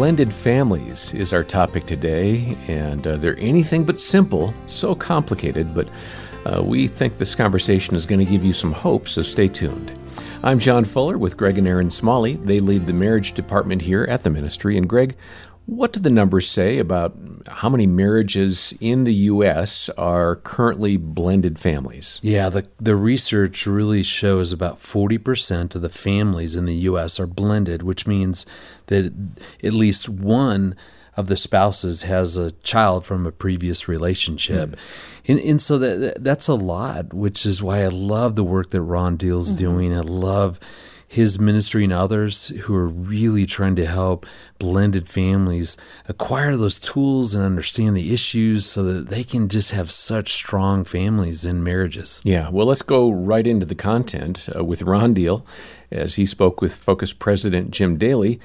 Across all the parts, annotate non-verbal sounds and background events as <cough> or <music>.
Blended families is our topic today, and uh, they're anything but simple, so complicated, but uh, we think this conversation is going to give you some hope, so stay tuned. I'm John Fuller with Greg and Erin Smalley. They lead the marriage department here at the ministry. And Greg, what do the numbers say about how many marriages in the U.S. are currently blended families? Yeah, the, the research really shows about 40% of the families in the U.S. are blended, which means that at least one of the spouses has a child from a previous relationship. Mm. And, and so that that's a lot, which is why I love the work that Ron Deal's mm-hmm. doing. I love his ministry and others who are really trying to help blended families acquire those tools and understand the issues so that they can just have such strong families and marriages. Yeah, well, let's go right into the content uh, with Ron Deal as he spoke with Focus President Jim Daly.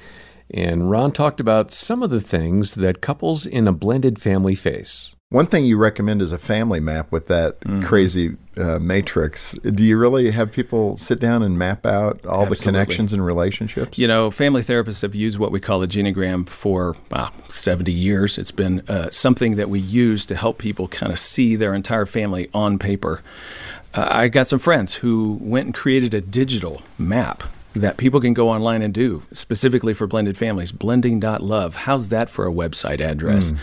And Ron talked about some of the things that couples in a blended family face. One thing you recommend is a family map with that mm-hmm. crazy uh, matrix. Do you really have people sit down and map out all Absolutely. the connections and relationships? You know, family therapists have used what we call the genogram for uh, 70 years. It's been uh, something that we use to help people kind of see their entire family on paper. Uh, I got some friends who went and created a digital map that people can go online and do specifically for blended families. Blending.love. How's that for a website address? Mm.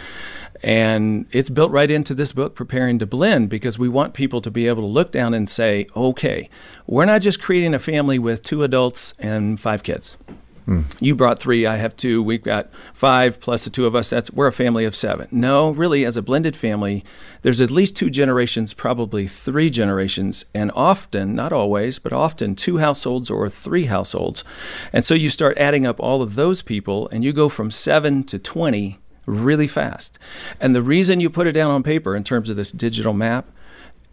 And it's built right into this book, Preparing to Blend, because we want people to be able to look down and say, okay, we're not just creating a family with two adults and five kids. Hmm. You brought three, I have two, we've got five plus the two of us. That's we're a family of seven. No, really, as a blended family, there's at least two generations, probably three generations, and often, not always, but often two households or three households. And so you start adding up all of those people, and you go from seven to twenty really fast. And the reason you put it down on paper in terms of this digital map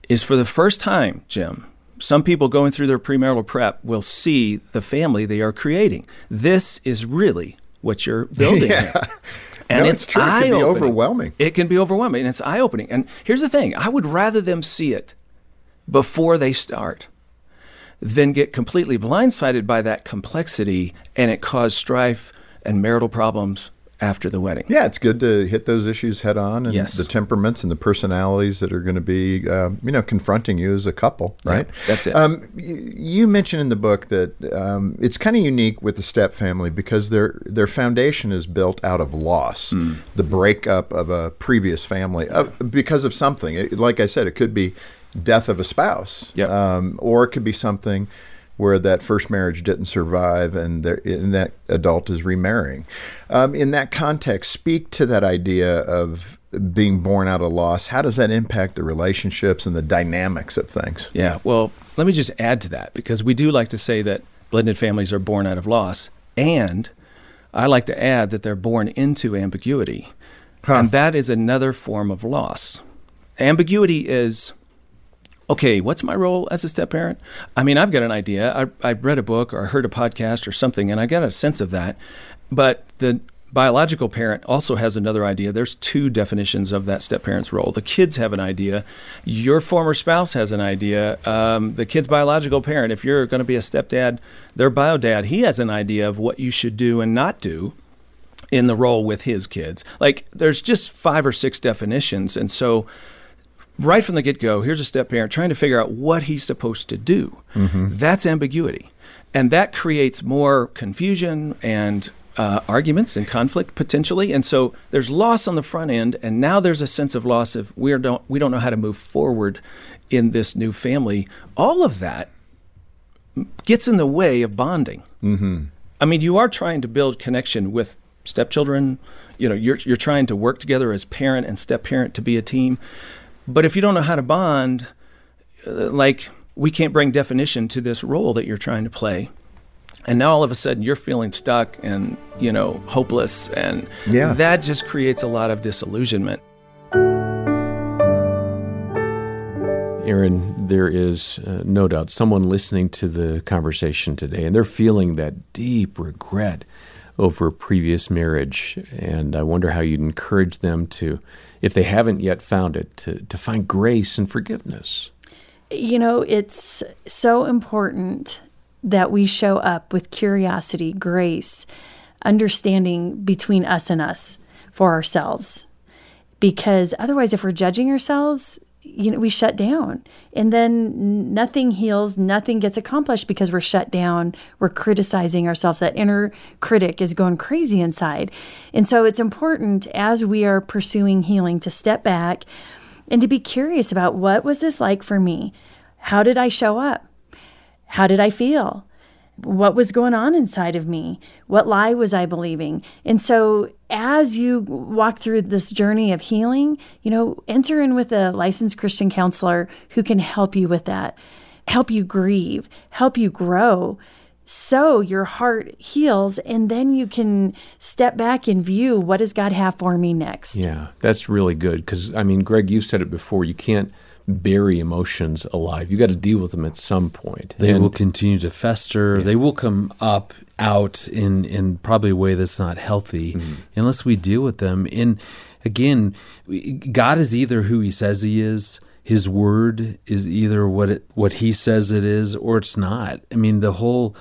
is for the first time, Jim, some people going through their premarital prep will see the family they are creating. This is really what you're <laughs> building. yeah. And no, it's, it's true. It can be overwhelming. It can be overwhelming, and it's eye opening. And here's the thing I would rather them see it before they start than get completely blindsided by that complexity and it cause strife and marital problems after the wedding. Yeah, it's good to hit those issues head on and yes. the temperaments and the personalities that are going to be, uh, you know, confronting you as a couple, right? Yeah, that's it. Um, you mentioned in the book that um, it's kind of unique with the step family because their their foundation is built out of loss, mm. the breakup of a previous family because of something. It, like I said, it could be death of a spouse, yep. um, or it could be something where that first marriage didn't survive and, and that adult is remarrying. Um, in that context, speak to that idea of being born out of loss. How does that impact the relationships and the dynamics of things? Yeah, well, let me just add to that because we do like to say that blended families are born out of loss. And I like to add that they're born into ambiguity. Huh. And that is another form of loss. Ambiguity is okay, what's my role as a step parent? I mean, I've got an idea. I, I read a book or heard a podcast or something, and I got a sense of that. But the biological parent also has another idea. There's two definitions of that step parent's role. The kids have an idea. Your former spouse has an idea. Um, the kid's biological parent, if you're going to be a stepdad, their bio dad, he has an idea of what you should do and not do in the role with his kids. Like there's just five or six definitions. And so right from the get go, here's a step parent trying to figure out what he's supposed to do. Mm-hmm. That's ambiguity. And that creates more confusion and uh, arguments and conflict potentially. And so there's loss on the front end, and now there's a sense of loss of we don't we don't know how to move forward in this new family. All of that gets in the way of bonding. Mm-hmm. I mean, you are trying to build connection with stepchildren. You know, you're you're trying to work together as parent and step parent to be a team. But if you don't know how to bond, uh, like we can't bring definition to this role that you're trying to play. And now all of a sudden you're feeling stuck and, you know, hopeless. And yeah. that just creates a lot of disillusionment. Erin, there is uh, no doubt someone listening to the conversation today, and they're feeling that deep regret over a previous marriage. And I wonder how you'd encourage them to if they haven't yet found it, to, to find grace and forgiveness? You know, it's so important that we show up with curiosity, grace, understanding between us and us for ourselves. Because otherwise, if we're judging ourselves, you know, we shut down and then nothing heals, nothing gets accomplished because we're shut down. We're criticizing ourselves. That inner critic is going crazy inside. And so it's important as we are pursuing healing to step back and to be curious about what was this like for me? How did I show up? How did I feel? What was going on inside of me? What lie was I believing? And so, as you walk through this journey of healing, you know, enter in with a licensed Christian counselor who can help you with that, help you grieve, help you grow so your heart heals and then you can step back and view what does god have for me next yeah that's really good because i mean greg you said it before you can't bury emotions alive you got to deal with them at some point they and, will continue to fester yeah. they will come up out in in probably a way that's not healthy mm-hmm. unless we deal with them and again god is either who he says he is his word is either what it what he says it is or it's not. I mean, the whole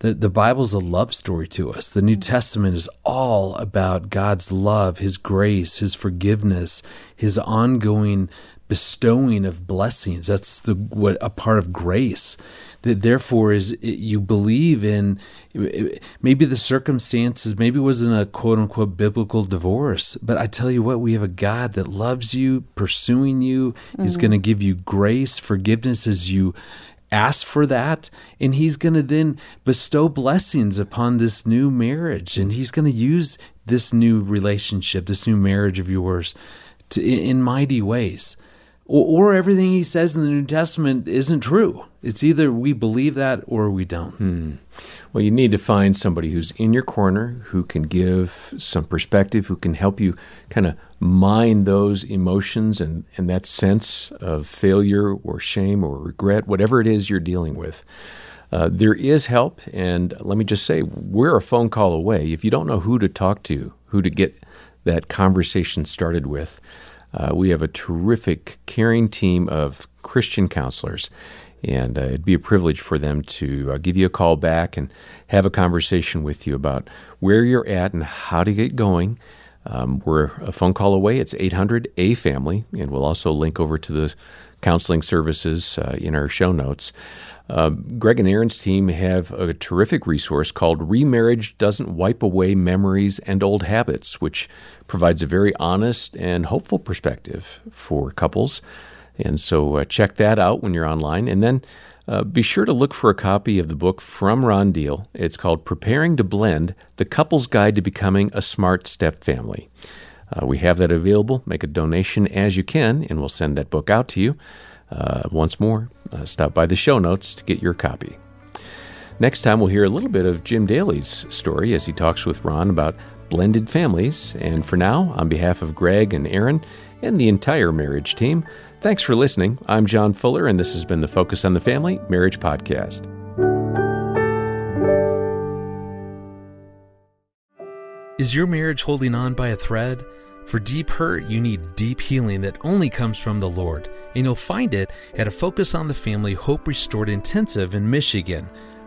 the, the Bible's a love story to us. The New Testament is all about God's love, His grace, His forgiveness, His ongoing bestowing of blessings. That's the what a part of grace. That therefore is you believe in maybe the circumstances, maybe it wasn't a quote unquote biblical divorce, but I tell you what, we have a God that loves you, pursuing you, mm-hmm. is going to give you grace, forgiveness as you ask for that and he's going to then bestow blessings upon this new marriage and he's going to use this new relationship this new marriage of yours to, in mighty ways or, or, everything he says in the new testament isn't true it's either we believe that or we don't hmm. well you need to find somebody who's in your corner who can give some perspective who can help you kind of mind those emotions and, and that sense of failure or shame or regret, whatever it is you're dealing with. Uh, there is help, and let me just say, we're a phone call away. If you don't know who to talk to, who to get that conversation started with, uh, we have a terrific, caring team of Christian counselors, and uh, it'd be a privilege for them to uh, give you a call back and have a conversation with you about where you're at and how to get going um, we're a phone call away. It's 800 A Family, and we'll also link over to the counseling services uh, in our show notes. Uh, Greg and Erin's team have a terrific resource called Remarriage Doesn't Wipe Away Memories and Old Habits, which provides a very honest and hopeful perspective for couples. And so uh, check that out when you're online. And then uh, be sure to look for a copy of the book from Ron Deal. It's called Preparing to Blend The Couple's Guide to Becoming a Smart Step Family. Uh, we have that available. Make a donation as you can, and we'll send that book out to you. Uh, once more, uh, stop by the show notes to get your copy. Next time, we'll hear a little bit of Jim Daly's story as he talks with Ron about blended families. And for now, on behalf of Greg and Erin and the entire marriage team, Thanks for listening. I'm John Fuller, and this has been the Focus on the Family Marriage Podcast. Is your marriage holding on by a thread? For deep hurt, you need deep healing that only comes from the Lord, and you'll find it at a Focus on the Family Hope Restored Intensive in Michigan.